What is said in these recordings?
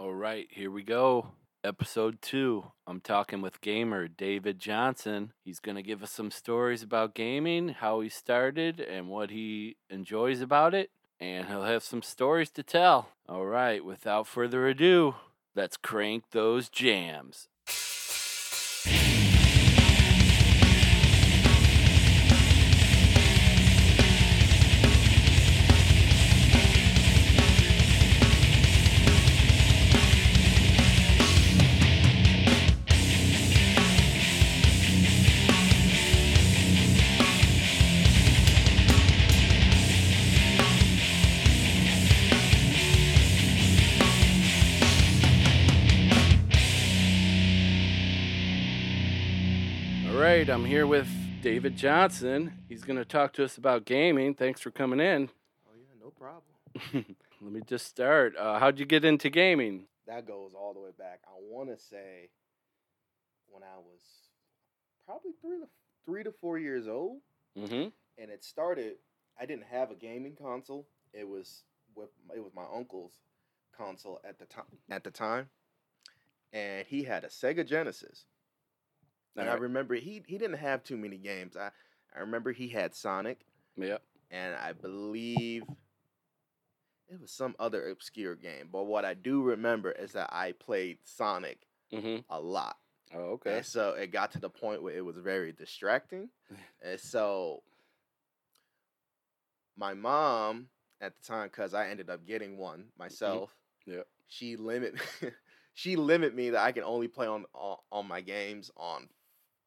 All right, here we go. Episode two. I'm talking with gamer David Johnson. He's going to give us some stories about gaming, how he started, and what he enjoys about it. And he'll have some stories to tell. All right, without further ado, let's crank those jams. I'm here with David Johnson. He's going to talk to us about gaming. Thanks for coming in. Oh yeah, no problem. Let me just start. Uh, how'd you get into gaming? That goes all the way back. I want to say when I was probably three to three to four years old, Mm-hmm. and it started. I didn't have a gaming console. It was with it was my uncle's console at the time. At the time, and he had a Sega Genesis. And I remember he he didn't have too many games. I I remember he had Sonic, Yep. and I believe it was some other obscure game. But what I do remember is that I played Sonic Mm-hmm. a lot. Oh, okay. And so it got to the point where it was very distracting. and so my mom at the time, because I ended up getting one myself, Yep. she limit she limit me that I can only play on, on on my games on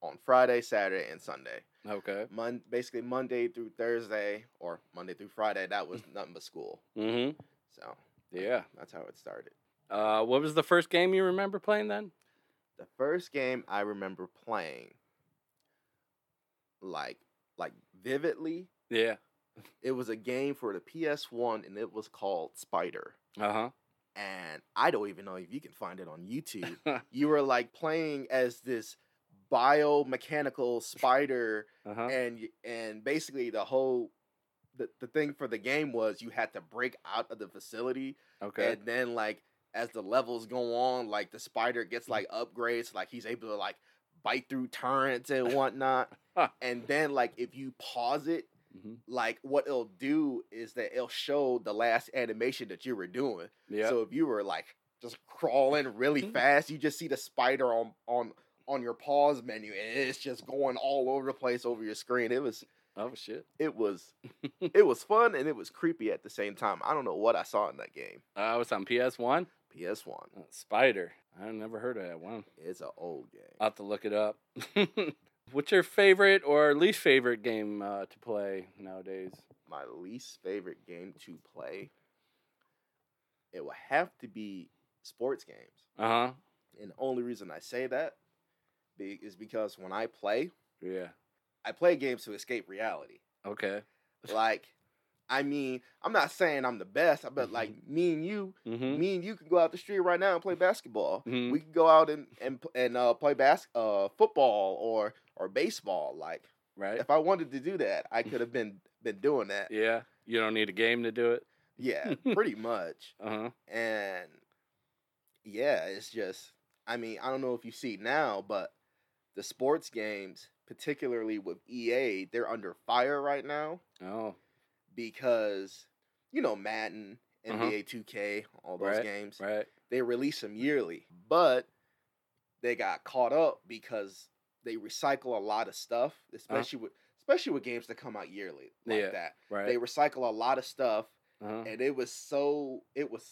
on Friday, Saturday, and Sunday. Okay. Mon- basically Monday through Thursday or Monday through Friday, that was nothing but school. Mm-hmm. So Yeah. that's how it started. Uh, what was the first game you remember playing then? The first game I remember playing, like like vividly, Yeah. it was a game for the PS1 and it was called Spider. Uh huh And I don't even know if you can find it on YouTube. you were like playing as this biomechanical spider uh huh. and and basically the whole the, the thing for the game was you had to break out of the facility Okay. and then like as the levels go on like the spider gets like upgrades like he's able to like bite through turrets and whatnot and then like if you pause it hmm like what it'll do is that it'll show the last animation that you were doing Yeah. so if you were like just crawling really fast you just see the spider on on on your pause menu and it's just going all over the place over your screen it was oh shit. it was it was fun and it was creepy at the same time i don't know what i saw in that game Uh, was on PS One. ps1 Uh, Spider. I never heard of that one. it's an old game I'll have to look it up. What's your favorite or least favorite game uh, to play nowadays? my least favorite game to play it would have to be sports games Uh huh. and the only reason i say that is because when i play Yeah. i play games to escape reality Okay. like i mean i'm not saying i'm the best I but like me and you Mm-hmm. me and you can go out the street right now and play basketball Mhm. we can go out and and, and uh, play bas- uh, football or or baseball like Right. if i wanted to do that i could have been been doing that Yeah. You don't need a game to do it. yeah pretty much Uh huh. and yeah it's just i mean i don't know if you see now but the sports games particularly with ea they're under fire right now Oh. because you know Madden, Uh-huh. NBA 2K, all those Right, games. Right. They release them yearly, but they got caught up because they recycle a lot of stuff, especially with especially with games that come out yearly like Uh-huh. Yeah, that. Right. They recycle a lot of stuff, uh-huh. and it was so it was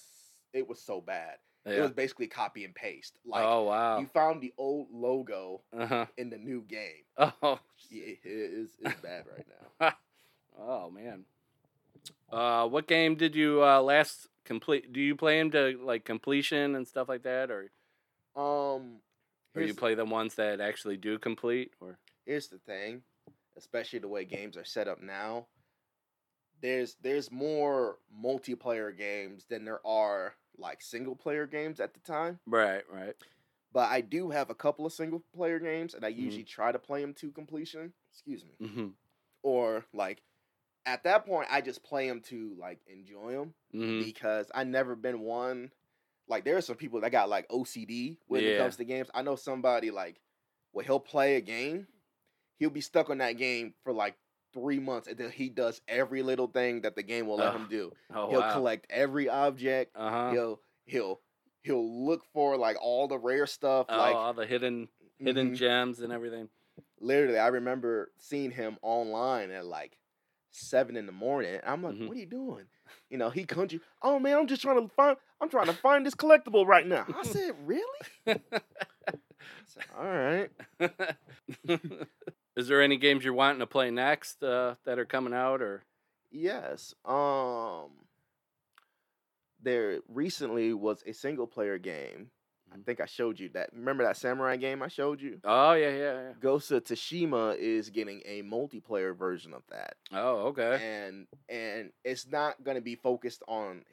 it was so bad. It was basically copy and paste. Like oh wow. you found the old logo Uh huh. in the new game. Oh. Yeah, it is it's bad right now. Oh man. Uh, what game did you uh, last complete? Do you play them to like completion and stuff like that, or Um, or you play the ones that actually do complete? Or here's the thing, especially the way games are set up now. There's there's more multiplayer games than there are like single player games at the time. right, right. But I do have a couple of single player games, and I Mhm. usually try to play them to completion. Excuse me. Mm-hmm. Or like at that point, I just play them to like enjoy them Mm-hmm. because I never been one like there are some people that got like OCD when it comes to games. I know somebody like when he'll play a game, he'll be stuck on that game for like three months until he does every little thing that the game will let Ugh. him do. Oh he'll wow. collect every object. Uh huh. He'll he'll he'll look for like all the rare stuff. Oh, like all the hidden hidden mhm. gems and everything. literally, I remember seeing him online at like seven in the morning. I'm like, Mhm. what are you doing? You know, he comes you. Oh man, I'm just trying to find. I'm trying to find this collectible right now. I said, really? Said, all right. Is there any games you're wanting to play next uh, that are coming out or? Yes. Um. There recently was a single player game. I Mhm. think I showed you that. Remember that samurai game I showed you? Oh yeah, yeah, yeah. Ghost of Tsushima is getting a multiplayer version of that. Oh okay. and and it's not going to be focused on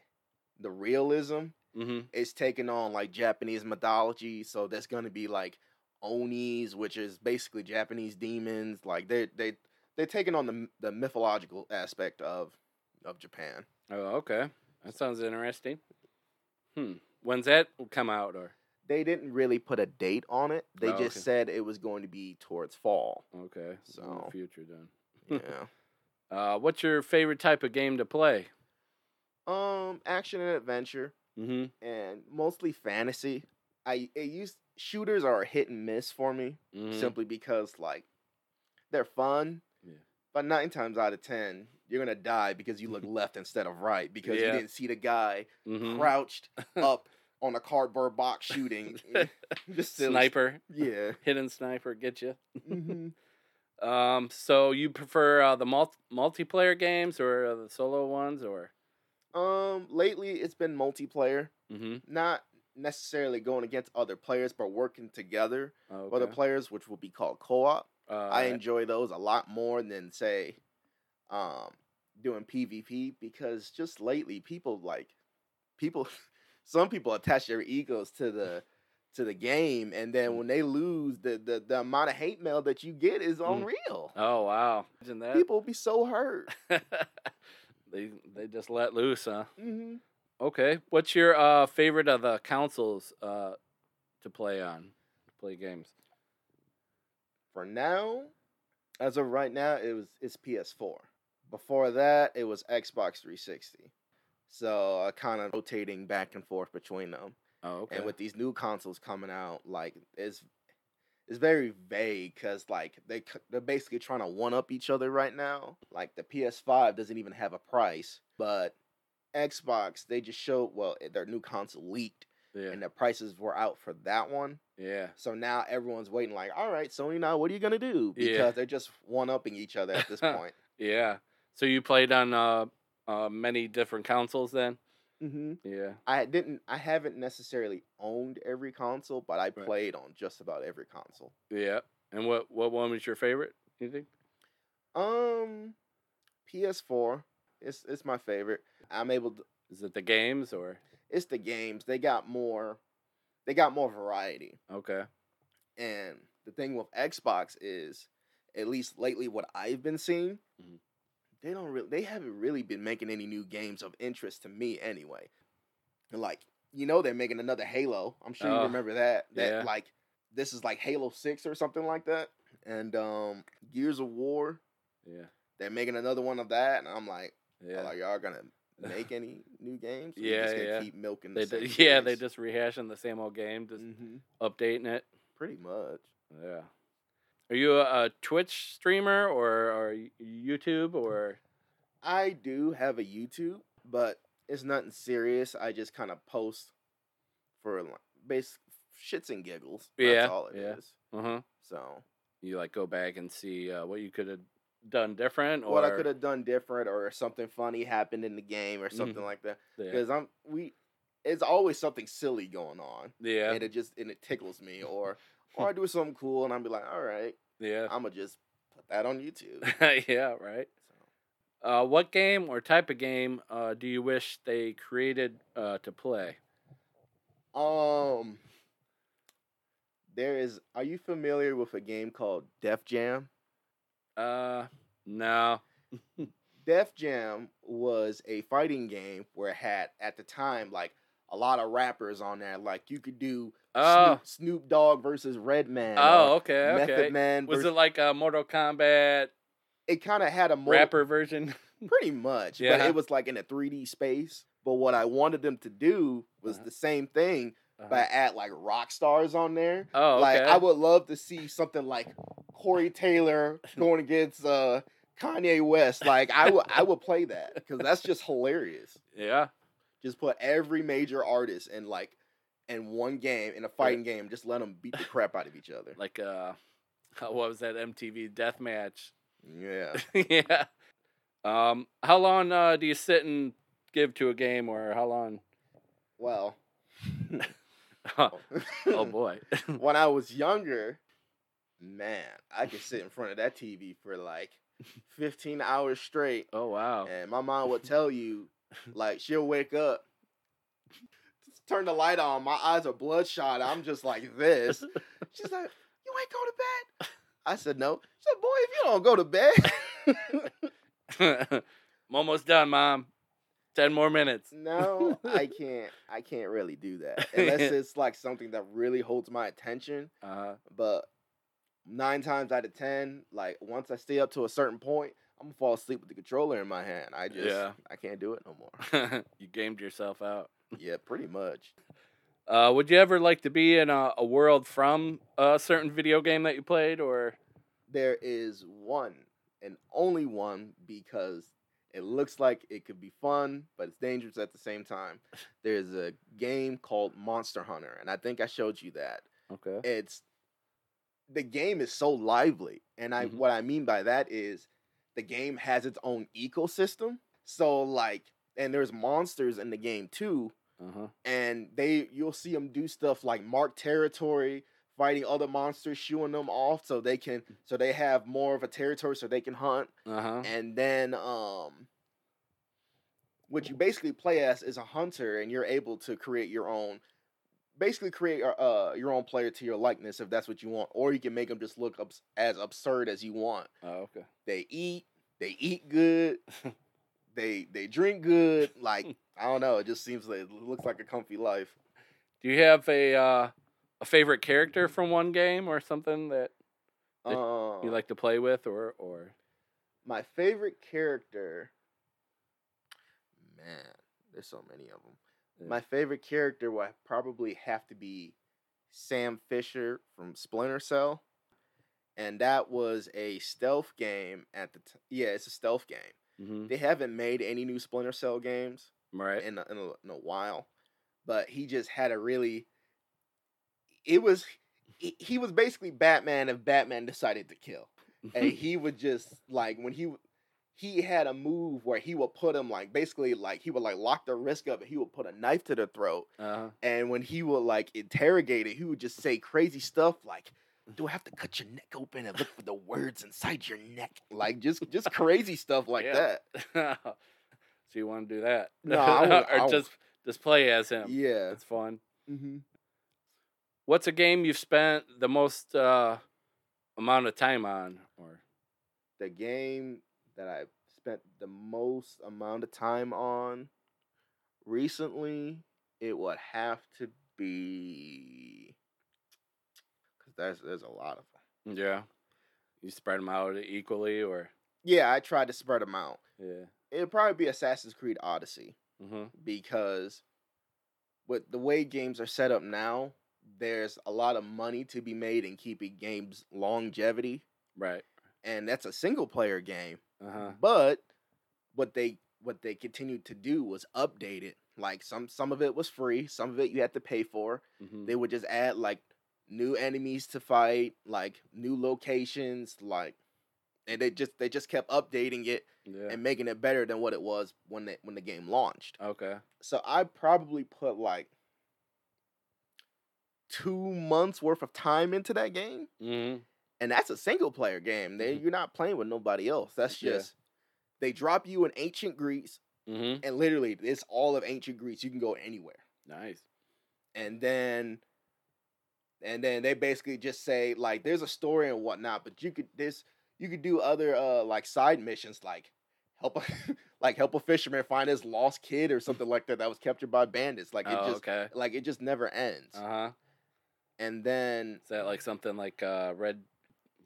the realism Mm-hmm. it's taking on like japanese mythology so that's going to be like onis which is basically japanese demons like they they they're taking on the the mythological aspect of of japan Oh okay. That sounds interesting. Hmm. When's that come out or? they didn't really put a date on it they Oh, just okay. said it was going to be towards fall Okay. So in So- the future then. yeah Uh, what's your favorite type of game to play? um action and adventure Mm-hmm. and mostly fantasy i it used shooters are a hit and miss for me mm simply because like they're fun. Yeah. But nine times out of ten, you're gonna die because you look left instead of right because you didn't see the guy hmm crouched up on a cardboard box shooting. Just Sniper, Yeah. hidden sniper, get you. hmm Um, so you prefer uh, the mul- multiplayer games or uh, the solo ones, or? Um. Lately, it's been multiplayer, Mm-hmm. not necessarily going against other players, but working together Okay. with other players, which will be called co-op. Uh, I enjoy those a lot more than say, um, doing PvP because just lately people like people, some people attach their egos to the to the game, and then when they lose, the the, the amount of hate mail that you get is Mm. unreal. oh wow! Imagine that. People be so hurt. they they just let loose, huh? hmm Okay. What's your uh, favorite of the consoles uh, to play on? To play games. For now, as of right now, it was it's PS4. Before that, it was Xbox 360. So I kind of rotating back and forth between them. Oh, okay. And with these new consoles coming out, like it's it's very vague because like they they're basically trying to one up each other right now. Like the PS5 doesn't even have a price, but Xbox they just showed well eh, their new console leaked yeah. and the prices were out for that one. yeah. So now everyone's waiting like, all right, Sony now what are you gonna do? Yeah. Because they're just one upping each other at this point. Yeah. So you played on uh, uh, many different consoles then? Mm-hmm. Yeah. I didn't I haven't necessarily owned every console, but I Right. played on just about every console. Yeah. And what what one was your favorite? You think? Um, PS4. It's it's my favorite. I'm able to. Is it the games or? It's the games. They got more. They got more variety. Okay. And the thing with Xbox is, at least lately, what I've been seeing, Mhm. They don't really. They haven't really been making any new games of interest to me anyway. Like you know, they're making another Halo. I'm sure you Oh, remember that. That yeah. like this is like Halo Six or something like that. And um, Gears of War. Yeah. They're making another one of that, and I'm like. Yeah. Like y'all gonna make any new games? Or Yeah, yeah. Keep milking the They same d- yeah, they just rehashing the same old game, just Mhm. updating it. pretty much. Yeah. Are you a, Twitch streamer or or YouTube or? I do have a YouTube, but it's nothing serious. I just kind of post for base shits and giggles. That's Yeah, all it is. yeah. Uh huh. So You like go back and see uh, what you could have done different, or what I could have done different, or something funny happened in the game, or something Mhm. like that. Yeah. Because I'm we, it's always something silly going on, Yeah. and it just and it tickles me, or or I do something cool, and I'm be like, all right, yeah. I'm gonna just put that on YouTube. yeah. Right. So. Uh, what game or type of game uh, do you wish they created uh, to play? Um, there is. Are you familiar with a game called Def Jam? Uh, no. Def Jam was a fighting game where it had at the time like a lot of rappers on there. Like you could do Oh, Snoop, Snoop Dogg versus Redman. oh, okay, Method okay. Man. Was versus, it like a Mortal Kombat it kind of had a more rapper version? pretty much, Yeah. but it was like in a 3D space. But what I wanted them to do was Uh-huh. the same thing, Uh-huh. but add like rock stars on there. oh, okay. Like I would love to see something like Corey Taylor going against uh, Kanye West. Like I would I would play that because that's just hilarious. yeah. Just put every major artist in like in one game in a fighting game. Just let them beat the crap out of each other. Like uh, what was that MTV Death Match? Yeah. yeah. Um, how long uh, do you sit and give to a game, or how long? Well. oh boy. when I was younger, man, I could sit in front of that TV for like 15 hours straight. oh wow. And my mom would tell you, like, she'll wake up, turn the light on, my eyes are bloodshot. I'm just like this. She's like, You ain't go to bed? I said, No. She said, Boy, if you don't go to bed. I'm almost done, mom. Ten more minutes. no, I can't. I can't really do that unless it's like something that really holds my attention. Uh, But nine times out of ten, like once I stay up to a certain point, I'm gonna fall asleep with the controller in my hand. I just Yeah. I can't do it no more. you gamed yourself out. yeah, pretty much. Uh, would you ever like to be in a, a world from a certain video game that you played, or There is one and only one because it looks like it could be fun, but it's dangerous at the same time. There's a game called Monster Hunter, and I think I showed you that. okay? It's the game is so lively, and I Mhm. what I mean by that is the game has its own ecosystem. So like, and there's monsters in the game too, Uh huh. and they you'll see them do stuff like mark territory, fighting other monsters, shooing them off so they can so they have more of a territory so they can hunt, Uh huh. and then um. What you basically play as is a hunter, and you're able to create your own basically create uh, uh, your own player to your likeness if that's what you want, or you can make them just look as absurd as you want. Oh, okay. They eat, they eat good, they they drink good. Like I don't know, it just seems like it looks like a comfy life. Do you have a uh, a favorite character from one game or something that That Um, you like to play with, or or my favorite character? Man, there's so many of them. Yeah. My favorite character would probably have to be Sam Fisher from Splinter Cell. And that was a stealth game at the t- yeah, it's a stealth game. hmm They haven't made any new Splinter Cell games right? in a, in, a, in a while, but he just had a really. It was he, he was basically Batman if Batman decided to kill, and he would just like when he he had a move where he would put him like basically like he would like lock the wrist up and he would put a knife to the throat, uh-huh. and when he would like interrogate it, he would just say crazy stuff like. Do I have to cut your neck open and look for the words inside your neck? Like just just crazy stuff like that. so you want to do that? No, I would- I or would- just just play as him. Yeah. It's fun. Mm-hmm. What's a game you've spent the most uh, amount of time on? Or the game that I spent the most amount of time on recently, it would have to be because there's there's a lot of them. yeah, you spread them out equally, or Yeah, I tried to spread them out. yeah. It'd probably be Assassin's Creed Odyssey hmm because with the way games are set up now, there's a lot of money to be made in keeping games longevity, Right. and that's a single player game. Uh huh. But what they what they continued to do was update it. Like some some of it was free, some of it you had to pay for. hmm They would just add like new enemies to fight, like new locations, like and they just they just kept updating it Yeah. and making it better than what it was when they, when the game launched. Okay. So I probably put like 2 months worth of time into that game hmm and that's a single player game. They Mhm. you're not playing with nobody else. That's Yeah. just they drop you in ancient Greece, hmm and literally it's all of ancient Greece. You can go anywhere, Nice. and then and then they basically just say like there's a story and whatnot, but you could this you could do other uh like side missions like help a like help a fisherman find his lost kid or something like that that was captured by bandits. Like it oh, just okay. like it just never ends. Uh huh. And then Is that like something like uh, Red?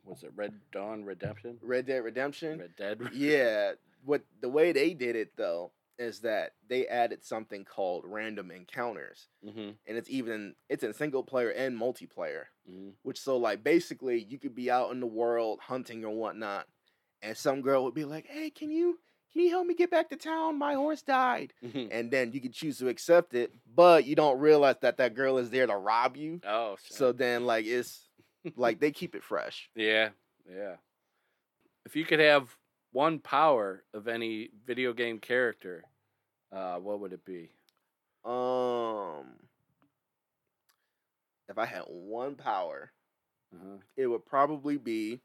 Was it Red Dawn Redemption? Red Dead Redemption. Red Dead. yeah, what the way they did it though is that they added something called random encounters, mm-hmm. and it's even it's in single player and multiplayer. Mm-hmm. Which so like basically you could be out in the world hunting or whatnot, and some girl would be like, "Hey, can you can you help me get back to town? My horse died." Mm-hmm. And then you can choose to accept it, but you don't realize that that girl is there to rob you. Oh, shit. So then like it's like they keep it fresh. yeah, yeah. If you could have one power of any video game character, uh, what would it be? Um, if I had one power, Uh-huh. it would probably be.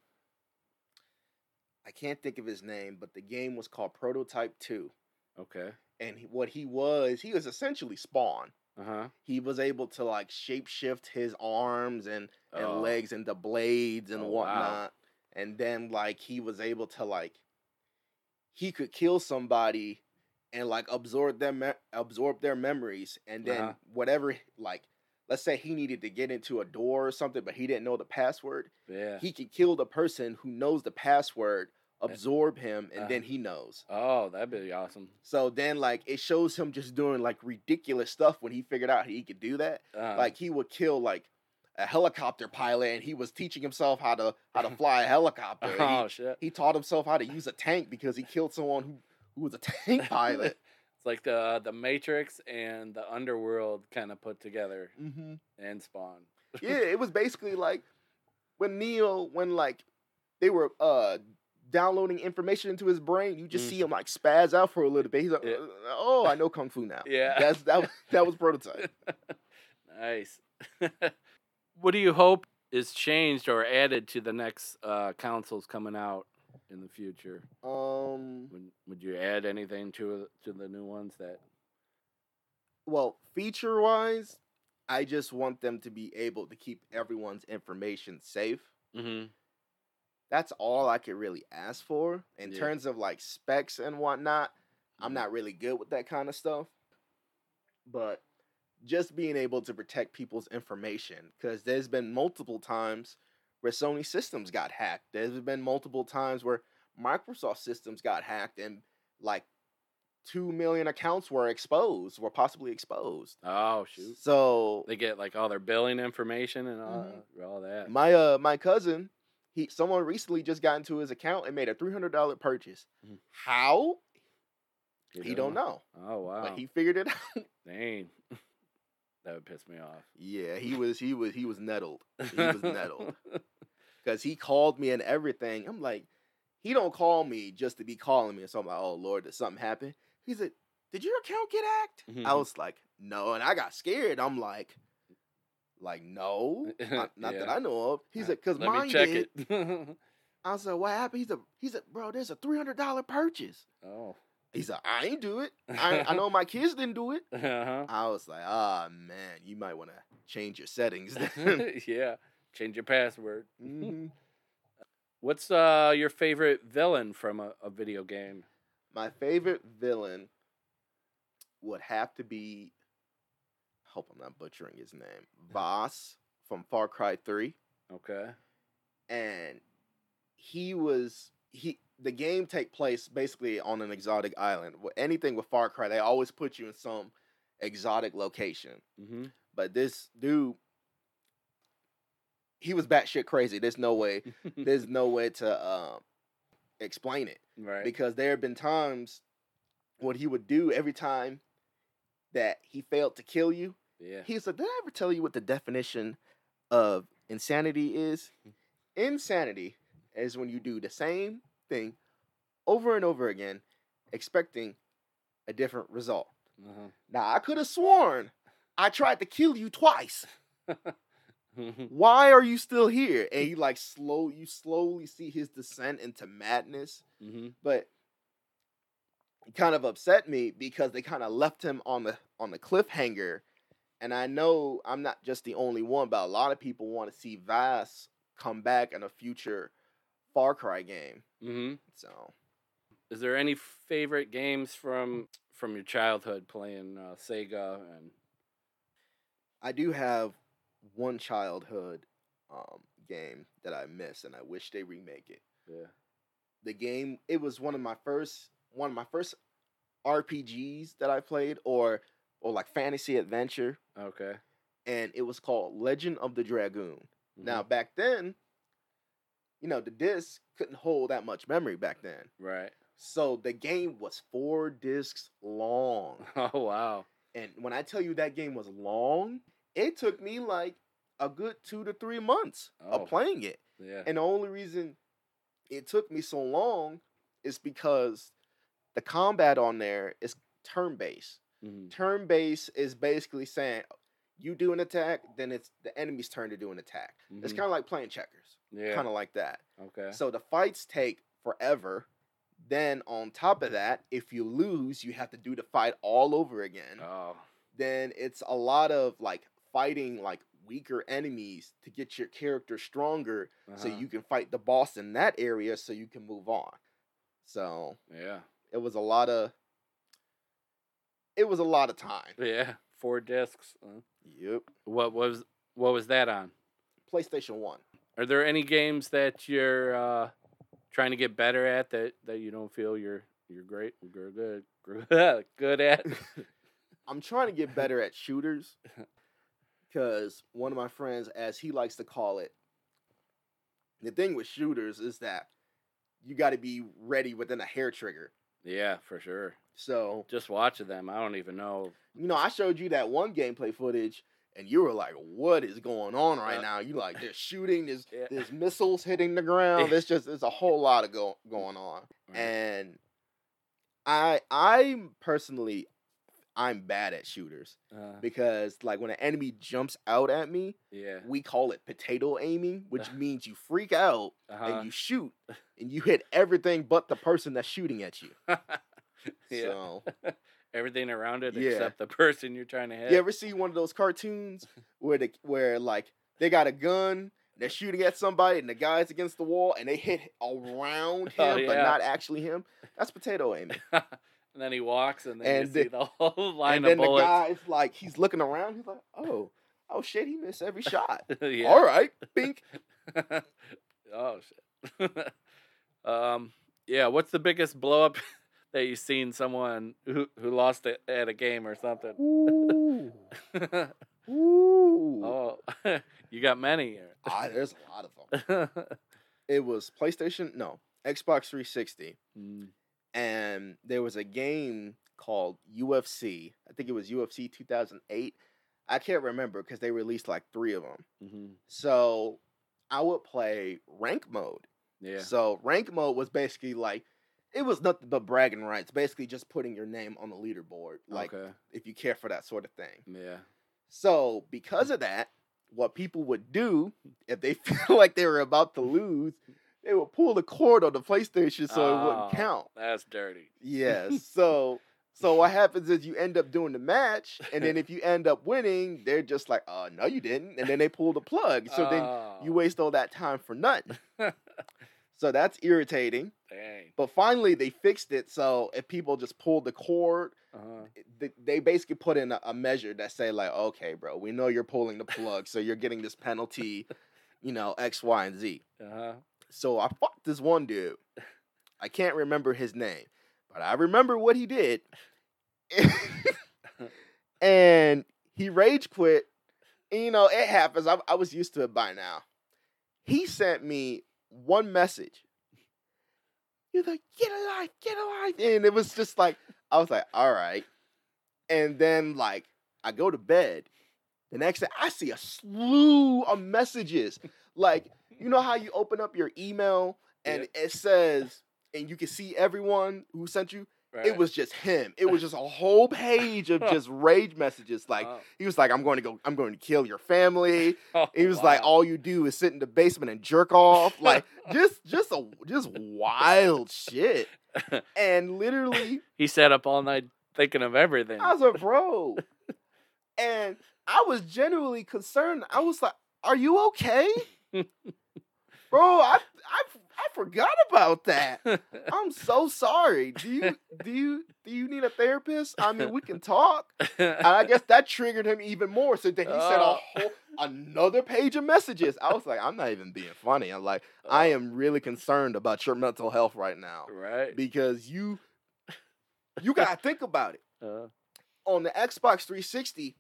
I can't think of his name, but the game was called Prototype Two, Okay. and he, what he was, he was essentially Spawn. Uh huh. He was able to like shapeshift his arms and and Oh. legs into blades and Oh, wow. whatnot, and then like he was able to like he could kill somebody and like absorb them me- absorb their memories and then Uh-huh. whatever like let's say he needed to get into a door or something but he didn't know the password Yeah. he could kill the person who knows the password absorb him and Uh-huh. then he knows oh, that'd be awesome. so then like it shows him just doing like ridiculous stuff when he figured out he could do that Uh, like he would kill like a helicopter pilot and he was teaching himself how to how to fly a helicopter oh he, shit. he taught himself how to use a tank because he killed someone who who was a tank pilot It's like the the Matrix and the Underworld kind of put together hmm and Spawn. yeah it was basically like when neo when like they were uh downloading information into his brain you just Mm. see him like spaz out for a little bit he's like Yeah. "Uh, oh i know kung fu now Yeah. that's that was- that was prototype nice. what do you hope is changed or added to the next uh, consoles coming out in the future? um Would, would you add anything to to the new ones that? well, feature wise, I just want them to be able to keep everyone's information safe. Mm-hmm. That's all I could really ask for. In Yeah. terms of like specs and whatnot, I'm mm-hmm. not really good with that kind of stuff. But just being able to protect people's information, because there's been multiple times where Sony systems got hacked. There's been multiple times where Microsoft systems got hacked and like two million accounts were exposed, were possibly exposed. Oh shoot! So They get like all their billing information and all, all that. my uh my cousin, he someone recently just got into his account and made a three hundred dollar purchase. Mhm. How? You He don't know, Oh wow! but he figured it out. Dang, that would piss me off. yeah, he was he was he was nettled. He was nettled because he called me and everything. I'm like, he don't call me just to be calling me. So I'm like, oh lord, did something happen? He said, did your account get hacked? I Mhm. was like, no, and I got scared. I'm like. Like no, not, not that I know of. He said, "Cause Let mine check did." I said, like, "What happened?" He's a, he said, "Bro, there's a three hundred dollar purchase." oh. He said, I ain't do it. I, I know my kids didn't do it. Uh-huh. I was like, ah, man, you might want to change your settings. yeah. Change your password. Mhm. What's uh your favorite villain from a, a video game? My favorite villain would have to be, hope I'm not butchering his name, Vaas from Far Cry 3. Okay. And he was, he, the game take place basically on an exotic island. Anything with Far Cry, they always put you in some exotic location. Mm-hmm. But this dude, he was batshit crazy. There's no way. There's no way to um, explain it right. because there have been times what he would do every time that he failed to kill you. Yeah. He said, "Did I ever tell you what the definition of insanity is? Insanity is when you do the same thing over and over again, expecting a different result." Uh-huh. Now I could have sworn I tried to kill you twice. Why are you still here? And you like slow, you slowly see his descent into madness. Mhm. But it kind of upset me because they kind of left him on the on the cliffhanger. And I know I'm not just the only one, but a lot of people want to see Vaas come back in a future Far Cry game. Mhm. So Is there any favorite games from from your childhood playing uh, Sega and I do have one childhood um, game that I miss, and I wish they remake it. yeah? The game it was one of my first one of my first RPGs that I played, or or like fantasy adventure, Okay. and it was called Legend of the Dragoon. Now Mhm. back then, you know, the disc couldn't hold that much memory back then. right. So the game was four discs long. Oh wow. And when I tell you that game was long, it took me like a good two to three months Oh. of playing it. Yeah. And the only reason it took me so long is because the combat on there is turn based. Mhm. Turn based is basically saying you do an attack, then it's the enemy's turn to do an attack. It's Mhm. kind of like playing checkers, Yeah. kind of like that. okay. So the fights take forever. Then on top of that, if you lose, you have to do the fight all over again. oh. Then it's a lot of like fighting like weaker enemies to get your character stronger so uh-huh. you can fight the boss in that area so you can move on. So Yeah. it was a lot of it was a lot of time. Yeah. Four discs. uh, Yep. What was what was that on? PlayStation 1. Are there any games that you're uh, trying to get better at that, that you don't feel you're you're great, you're good, good, good at? I'm trying to get better at shooters because one of my friends, as he likes to call it, the thing with shooters is that you got to be ready within a hair trigger. yeah, for sure. So, Just watching them, I don't even know. you know, I showed you that one gameplay footage and you were like, what is going on right Uh, now? You like, they're shooting, there's, Yeah. there's missiles hitting the ground. There's just, there's a whole lot of go- going on. Right. And I, I'm personally, I'm bad at shooters. Uh, because like when an enemy jumps out at me, yeah. we call it potato aiming, which means you freak out Uh-huh. and you shoot and you hit everything but the person that's shooting at you. yeah. So Everything around it Yeah. except the person you're trying to hit. you ever see one of those cartoons where the where like they got a gun, they're shooting at somebody and the guy's against the wall and they hit around him Oh, but not actually him? That's potato aiming. and then he walks, and then And you see the- the whole line and of then the guy's like he's looking around, he's like, "Oh, oh shit, he missed every shot." yeah. All right, bink. oh shit. um. Yeah. What's the biggest blow up that you've seen someone who who lost it at a game or something? Ooh. Ooh. oh, you got many here. Ah, there's a lot of them. It was PlayStation, no, Xbox 360, Mm, and there was a game called UFC. I think it was UFC 2008. I can't remember because they released like three of them. mhm. So I would play rank mode. Yeah. So rank mode was basically like it was nothing but bragging rights. Basically, just putting your name on the leaderboard, like okay. if you care for that sort of thing. Yeah. So, because of that, what people would do if they feel like they were about to lose, they would pull the cord on the PlayStation so it Oh, wouldn't ah, count. That's dirty. Yes. so, so what happens is you end up doing the match, and then if you end up winning, they're just like, "Oh, no, you didn't," and then they pull the plug. So then ah. you Oh, waste all that time for nothing. so that's irritating. Dang. But finally, they fixed it. So if people just pulled the cord Uh-huh. th- they basically put in a, a measure that say like, okay, bro, we know you're pulling the plug, so you're getting this penalty, you know, X, Y, and Z. Uh-huh. So I fucked this one dude. I can't remember his name, but I remember what he did. and he rage quit. And, you know, it happens. I, I was used to it by now. He sent me one message. Was like, get alive, get alive. And it was just like, I was like, all right. And then, like, I go to bed. The next day, I see a slew of messages. Like, you know how you open up your email and it says, and you can see everyone who sent you? Right. It was just him. It was just a whole page of just rage messages. Like, uh-huh. Oh. he was like, I'm going to go, I'm going to kill your family. Oh, He was like, all you do is sit in the basement and jerk off. Like, just, just a, just wild shit. And literally, he sat up all night thinking of everything. I was like, bro. And I was genuinely concerned. I was like, are you okay? bro, I, I, I forgot about that. I'm so sorry. Do you do you do you need a therapist? I mean, we can talk. And I guess that triggered him even more. So then he sent a Oh. whole another page of messages. I was like, I'm not even being funny. I'm like, I am really concerned about your mental health right now right. because you you gotta think about it. Uh, On the Xbox 360,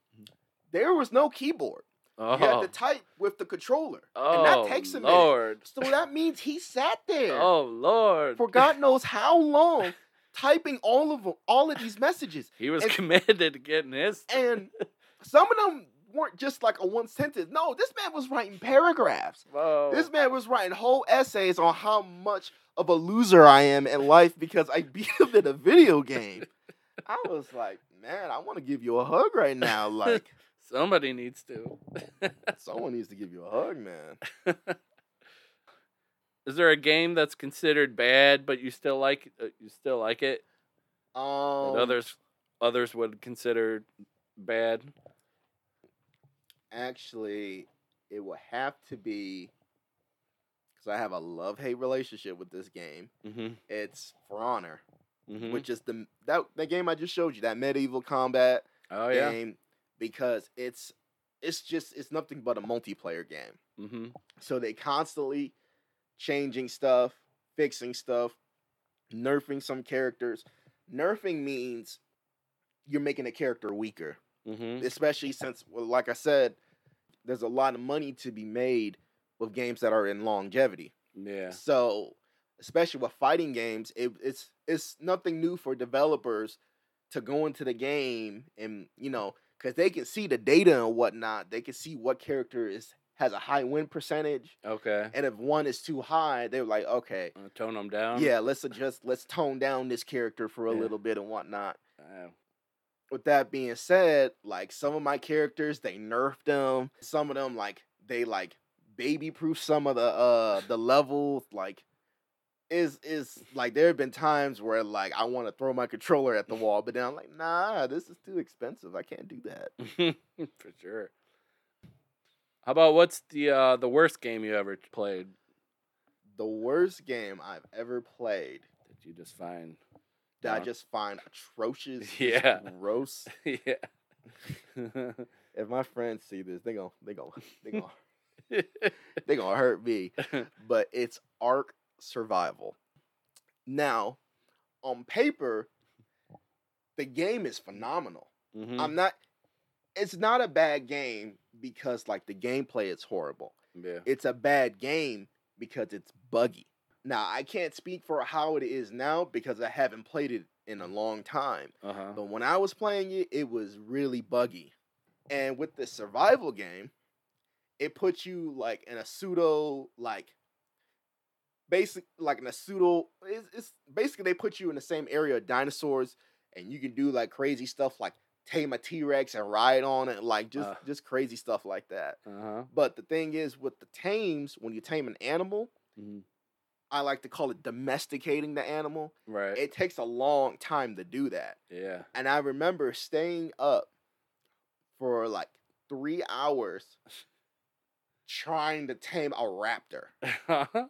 there was no keyboard. Oh, You had to oh. type with the controller, oh, and that oh, takes a minute. So that means he sat there Oh Lord. for God knows how long, typing all of them, all of these messages, He was and- committed to getting his. and some of them weren't just like a one sentence. No, this man was writing paragraphs. Whoa. This man was writing whole essays on how much of a loser I am in life because I beat him in a video game. I was like, man, I want to give you a hug right now. Like, Somebody needs to. someone needs to give you a hug, man. Is there a game that's considered bad but you still like uh, you still like it? Um, that others others would consider bad? actually, it will have to be because I have a love hate relationship with this game. Mhm. It's For Honor, Mhm. which is the that that game I just showed you, that medieval combat oh yeah. game, because it's it's just it's nothing but a multiplayer game. Mhm. So they constantly changing stuff, fixing stuff, nerfing some characters. Nerfing means you're making a character weaker, Mhm. especially since, well, like I said, there's a lot of money to be made with games that are in longevity. Yeah. So, especially with fighting games, it, it's it's nothing new for developers to go into the game and you know because they can see the data and whatnot. They can see what character is has a high win percentage, Okay. and if one is too high, they're like, okay, Uh, tone them down. yeah, let's adjust, let's tone down this character for a Yeah. little bit and whatnot. With that being said, like some of my characters, they nerfed them. Some of them, like they like baby proof some of the uh the levels. Like is is like there have been times where like I want to throw my controller at the wall, but then I'm like, nah, this is too expensive. I can't do that. for sure. How about what's the uh the worst game you ever played? The worst game I've ever played That you just find that I just find atrocious, Yeah. gross. yeah. If my friends see this, they gonna they gon' they gonna they gonna hurt me. but it's Ark Survival. Now, on paper, the game is phenomenal. Mhm. I'm not. It's not a bad game because like the gameplay is horrible. yeah. It's a bad game because it's buggy. Now I can't speak for how it is now because I haven't played it in a long time. Uh huh. But when I was playing it, it was really buggy. And with the survival game, it puts you like in a pseudo like basic like in a pseudo it's, it's basically they put you in the same area of dinosaurs and you can do like crazy stuff like tame a T-Rex and ride on it like just Uh. just crazy stuff like that. Uh huh. But the thing is with the tames when you tame an animal, Mhm. I like to call it domesticating the animal. Right. It takes a long time to do that. yeah. And I remember staying up for like three hours trying to tame a raptor.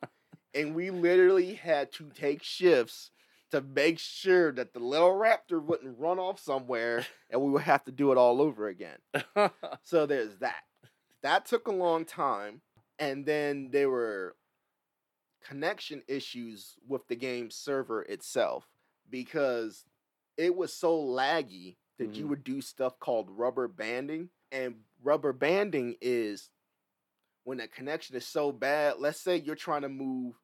And we literally had to take shifts to make sure that the little raptor wouldn't run off somewhere and we would have to do it all over again. So there's that. That took a long time. And then there were connection issues with the game server itself because it was so laggy that you Mhm. would do stuff called rubber banding. And rubber banding is when the connection is so bad. Let's say you're trying to move,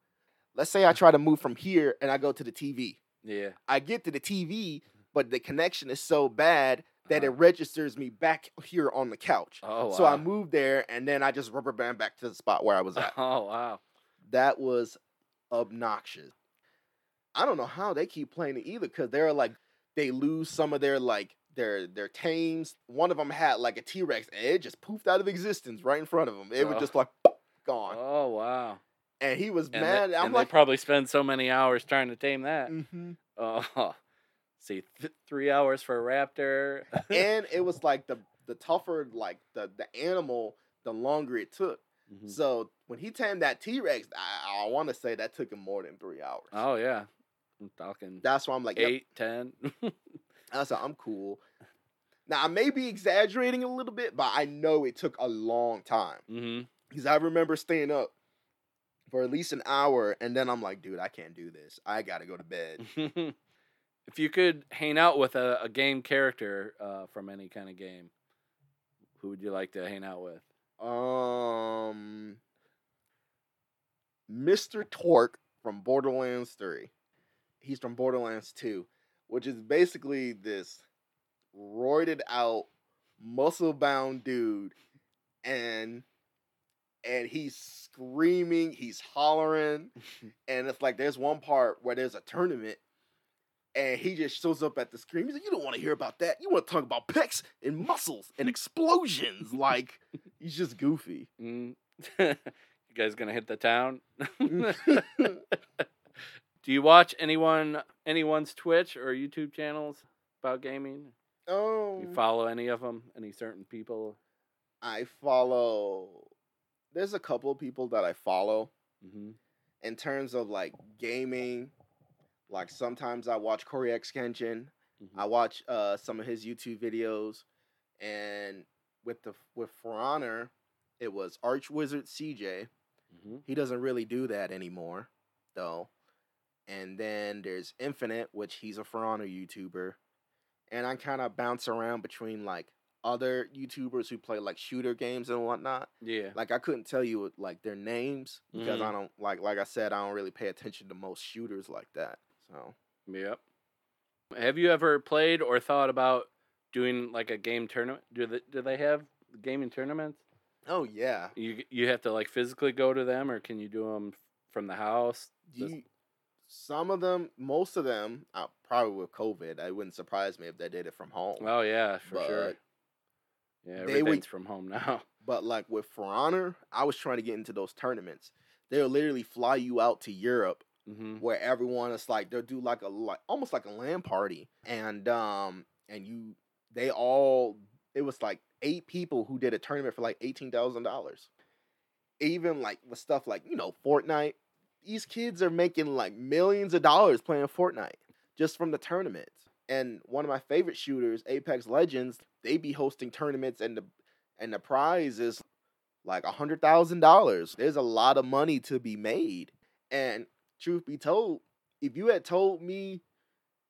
let's say I try to move from here and I go to the TV. yeah. I get to the TV, but the connection is so bad that it Uh-huh. registers me back here on the couch. Oh wow. So I moved there and then I just rubber band back to the spot where I was at. Oh wow. that was obnoxious. I don't know how they keep playing it either because they're like they lose some of their like their their tames. One of them had like a T Rex and it just poofed out of existence right in front of them. It was Oh. just like gone, Oh wow. And he was And, mad. they, I'm and like, they probably spend so many hours trying to tame that. Mhm. Oh. See, th- three hours for a raptor. and it was like the the tougher like the the animal, the longer it took. Mhm. So when he tamed that T Rex, I, I want to say that took him more than three hours. Oh yeah, I'm talking That's why I'm like, yep, eight, ten. that's why I'm cool. Now I may be exaggerating a little bit, but I know it took a long time mm-hmm. because I remember staying up for at least an hour, and then I'm like, dude, I can't do this. I gotta go to bed. if you could hang out with a, a game character uh, from any kind of game, who would you like to hang out with? Um, Mr. Torgue from Borderlands 3. He's from Borderlands 2, which is basically this roided out, muscle bound dude. And and he's screaming, he's hollering, and it's like there's one part where there's a tournament, and he just shows up at the screen. He's like, "You don't want to hear about that. You want to talk about pecs and muscles and explosions." like he's just goofy. Mm. you guys gonna hit the town? Do you watch anyone anyone's Twitch or YouTube channels about gaming? Oh, You follow any of them? Any certain people? I follow. There's a couple of people that I follow Mm-hmm. in terms of like gaming. Like sometimes I watch Corey X Kenshin. Mm-hmm. I watch uh, some of his YouTube videos, and with the with For Honor, it was Arch Wizard CJ. Mm-hmm. He doesn't really do that anymore, though. And then there's Infinite, which he's a For Honor YouTuber, and I kind of bounce around between like other YouTubers who play like shooter games and whatnot. Yeah. Like I couldn't tell you like their names because Mhm. I don't like like I said I don't really pay attention to most shooters like that. So Yep. Have you ever played or thought about doing like a game tournament? Do they do they have gaming tournaments? oh yeah, You you have to like physically go to them, or can you do them from the house? You, some of them, most of them, uh, probably with COVID, it wouldn't surprise me if they did it from home. Oh yeah, for sure. Yeah, they would- everything's from home now. But like with For Honor, I was trying to get into those tournaments. They'll literally fly you out to Europe hmm where everyone is like they'll do like a like almost like a LAN party. And um and you they all it was like eight people who did a tournament for like eighteen thousand dollars. Even like with stuff like, you know, Fortnite, these kids are making like millions of dollars playing Fortnite just from the tournaments. And one of my favorite shooters, Apex Legends, they be hosting tournaments and the and the prize is like a hundred thousand dollars. There's a lot of money to be made. And truth be told, if you had told me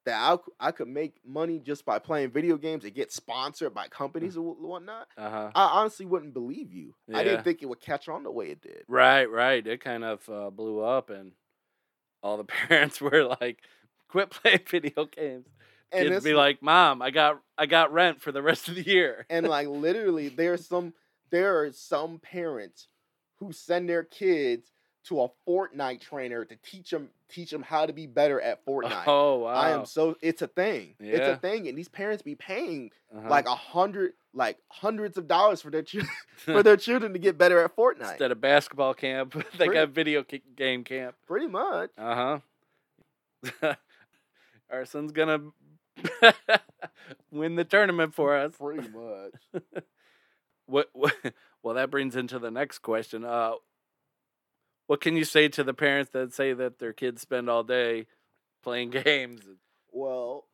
that I, I could make money just by playing video games and get sponsored by companies and whatnot, Uh huh. I honestly wouldn't believe you. I didn't think it would catch on the way it did. Right, right. It kind of uh, blew up, and all the parents were like, "Quit playing video games." And Kids be like, "Mom, I got I got rent for the rest of the year." and like literally there's some there are some parents who send their kids to a Fortnite trainer to teach them teach them how to be better at Fortnite. Oh wow! I am so it's a thing. It's a thing, and these parents be paying Uh-huh. like a hundred, like hundreds of dollars for their children for their children to get better at Fortnite. instead of basketball camp, they Pretty- got video game camp. Pretty much. Uh huh. Our son's gonna win the tournament for us. Pretty much. What, what? Well, that brings into the next question. Uh, what can you say to the parents that say that their kids spend all day playing games? Well,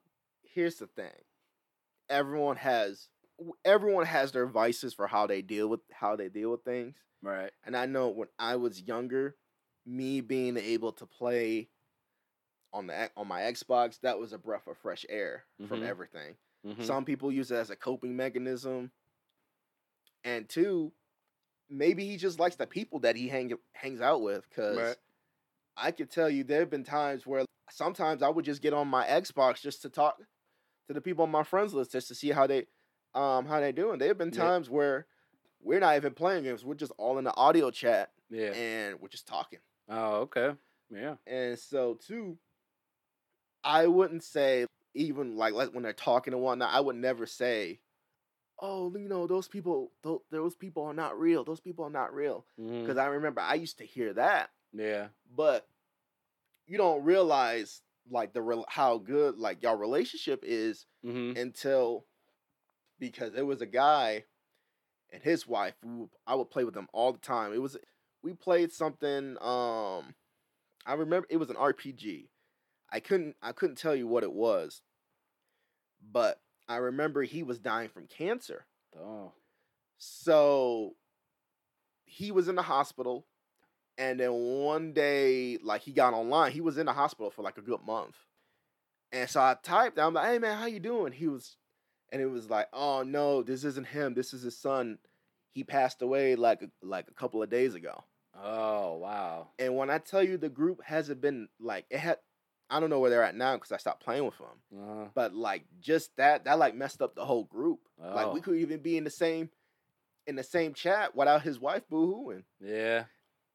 here's the thing. Everyone has everyone has their vices for how they deal with how they deal with things. Right. And I know when I was younger, me being able to play on the on my Xbox, that was a breath of fresh air from Mhm. everything. Mhm. Some people use it as a coping mechanism. And two, maybe he just likes the people that he hang, hangs out with. Because Right. I could tell you there have been times where sometimes I would just get on my Xbox just to talk to the people on my friends list just to see how they um how they doing. There have been Yeah. times where we're not even playing games. We're just all in the audio chat Yeah. and we're just talking. Oh, okay. Yeah. And so too, I wouldn't say even like, like when they're talking and whatnot, I would never say, "Oh, you know, those people, those, those people are not real. Those people are not real." Because I remember I used to hear that, Yeah. but you don't realize like the how good like your relationship is hmm until because there was a guy and his wife. We I would play with them all the time. It was we played something. Um, I remember it was an RPG. I couldn't I couldn't tell you what it was, but I remember he was dying from cancer. Oh. So he was in the hospital, and then one day, like he got online. He was in the hospital for like a good month, and so I typed. I'm like, "Hey man, how you doing?" He was, and it was like, "Oh no, this isn't him. This is his son. He passed away like like a couple of days ago." Oh wow. And when I tell you the group hasn't been like it had, I don't know where they're at now because I stopped playing with them. Uh, But like just that, that like messed up the whole group. Like we Oh. could even be in the same, in the same chat without his wife boohooing. yeah.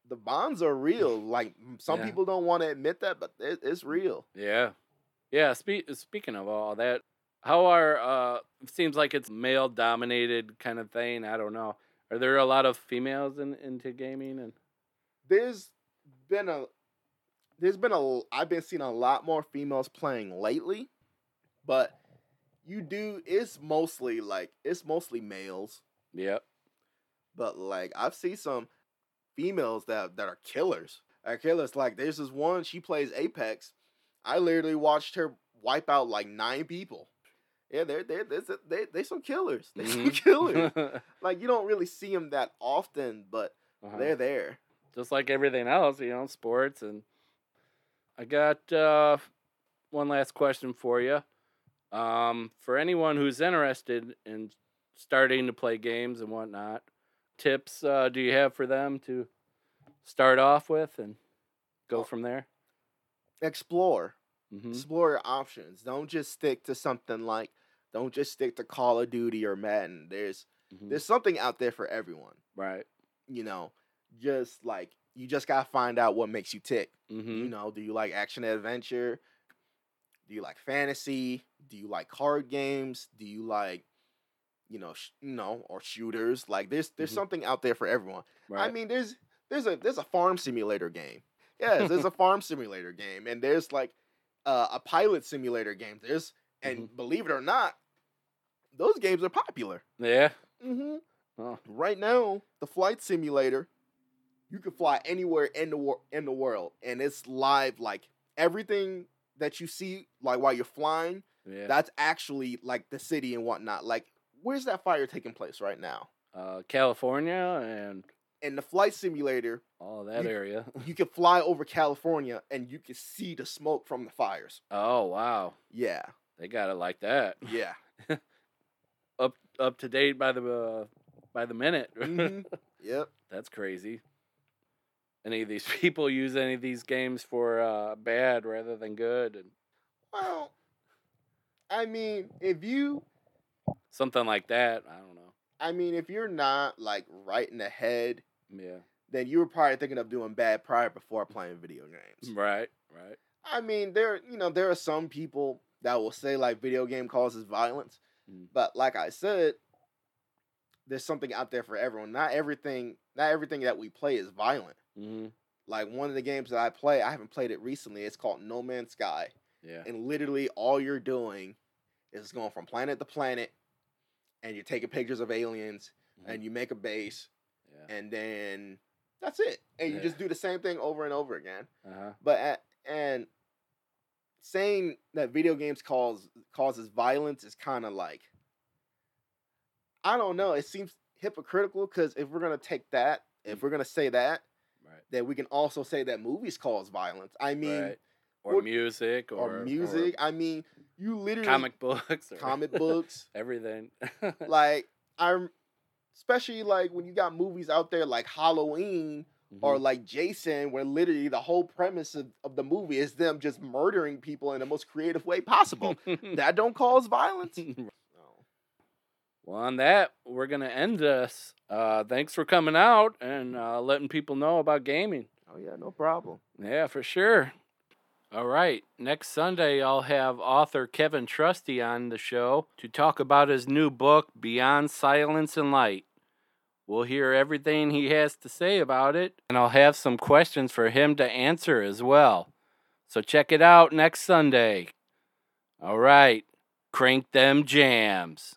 The bonds are real. Like some Yeah. people don't want to admit that, but it, it's real. Yeah. Yeah. Spe- speaking of all that, how are uh? Seems like it's male dominated kind of thing. I don't know. Are there a lot of females in into gaming and? There's been a, there's been a, I've been seeing a lot more females playing lately, but you do. It's mostly like it's mostly males. Yep. but like I've seen some females that that are killers. Are killers. Like there's this one, she plays Apex. I literally watched her wipe out like nine people. Yeah, they're they're they're, they they some killers. They some Mhm. killers. Like you don't really see them that often, but Uh-huh. they're there. just like everything else, you know, sports. And I got uh, one last question for you. Um, for anyone who's interested in starting to play games and whatnot, tips uh, do you have for them to start off with and go from there? Explore. hmm Explore your options. Don't just stick to something like don't just stick to Call of Duty or Madden. There's hmm there's something out there for everyone. Right. You know, just like you just gotta find out what makes you tick. hmm You know, do you like action adventure? Do you like fantasy? Do you like card games? Do you like, you know, sh- you know, or shooters? Like, there's there's Mhm. something out there for everyone. Right. I mean, there's there's a there's a farm simulator game. Yes, there's a farm simulator game, and there's like uh, a pilot simulator game. There's and Mm-hmm. believe it or not, those games are popular. yeah. Mm-hmm. Oh, Right now, the flight simulator, you can fly anywhere in the wor- in the world, and it's live. Like everything that you see, like while you're flying, yeah. that's actually like the city and whatnot. Like, where's that fire taking place right now? uh, California and In the flight simulator, Oh, that You- area. you can fly over California and you can see the smoke from the fires. oh wow, Yeah, they got it like that. yeah. Up up to date by the uh, by the minute. Mhm. Yep. That's crazy. Any of these people use any of these games for uh, bad rather than good, and Well, I mean, if you something like that. I don't know. I mean, if you're not like right in the head, Yeah. then you were probably thinking of doing bad prior before playing video games. Right. Right. I mean, there you know there are some people that will say like video game causes violence, Mm. but like I said, there's something out there for everyone. Not everything, not everything that we play is violent. Hmm Like one of the games that I play, I haven't played it recently. It's called No Man's Sky, Yeah. and literally all you're doing is going from planet to planet, and you're taking pictures of aliens, Mhm. and you make a base, Yeah. and then that's it. And you Yeah. just do the same thing over and over again. Uh huh. But at, and saying that video games cause causes violence is kind of like I don't know. It seems hypocritical because if we're gonna take that, if we're gonna say that, Then we can also say that movies cause violence. I mean, right. Or what- music, or or, music. I mean, you literally comic books, or comic books. everything. like I'm, especially like when you got movies out there like Halloween or Mhm. like Jason, where literally the whole premise of, of the movie is them just murdering people in the most creative way possible. that don't cause violence. Well, on that, we're gonna end this. Uh, thanks for coming out and uh, letting people know about gaming. Oh yeah, no problem. Yeah, for sure. All right. Next Sunday, I'll have author Kevin Trusty on the show to talk about his new book, Beyond Silence and Light. We'll hear everything he has to say about it, and I'll have some questions for him to answer as well. So check it out next Sunday. All right. Crank them jams.